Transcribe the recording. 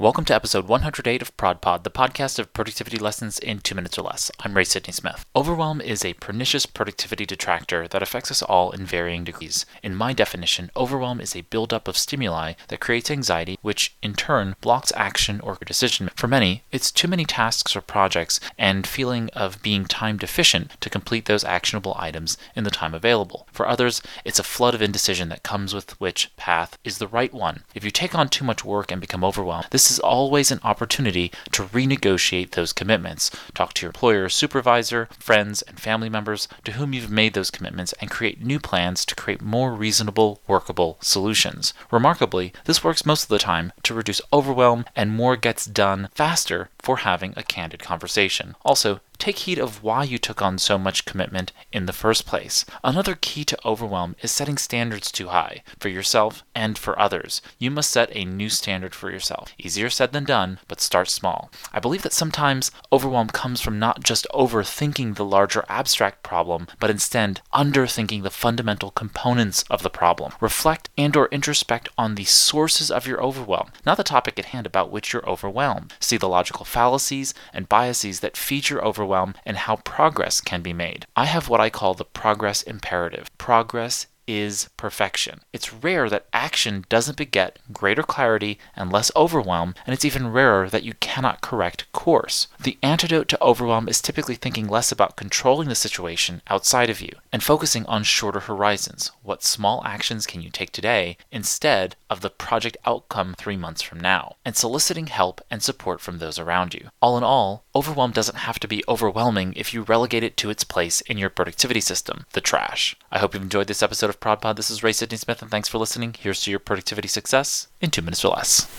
Welcome to episode 108 of ProdPod, the podcast of productivity lessons in two minutes or less. I'm Ray Sidney Smith. Overwhelm is a pernicious productivity detractor that affects us all in varying degrees. In my definition, overwhelm is a buildup of stimuli that creates anxiety, which in turn blocks action or decision. For many, it's too many tasks or projects and feeling of being time deficient to complete those actionable items in the time available. For others, it's a flood of indecision that comes with which path is the right one. If you take on too much work and become overwhelmed, this is always an opportunity to renegotiate those commitments. Talk to your employer, supervisor, friends, and family members to whom you've made those commitments and create new plans to create more reasonable, workable solutions. Remarkably, this works most of the time to reduce overwhelm and more gets done faster for having a candid conversation. Also, take heed of why you took on so much commitment in the first place. Another key to overwhelm is setting standards too high for yourself and for others. You must set a new standard for yourself. Easier said than done, but start small. I believe that sometimes overwhelm comes from not just overthinking the larger abstract problem, but instead underthinking the fundamental components of the problem. Reflect and or introspect on the sources of your overwhelm, not the topic at hand about which you're overwhelmed. See the logical fallacies and biases that your overwhelm overwhelm and how progress can be made. I have what I call the progress imperative. Progress is perfection. It's rare that action doesn't beget greater clarity and less overwhelm, and it's even rarer that you cannot correct course. The antidote to overwhelm is typically thinking less about controlling the situation outside of you and focusing on shorter horizons. What small actions can you take today instead of the project outcome three months from now? And soliciting help and support from those around you. All in all, overwhelm doesn't have to be overwhelming if you relegate it to its place in your productivity system, the trash. I hope you've enjoyed this episode of ProdPod. This is Ray Sidney Smith, and thanks for listening. Here's to your productivity success in two minutes or less.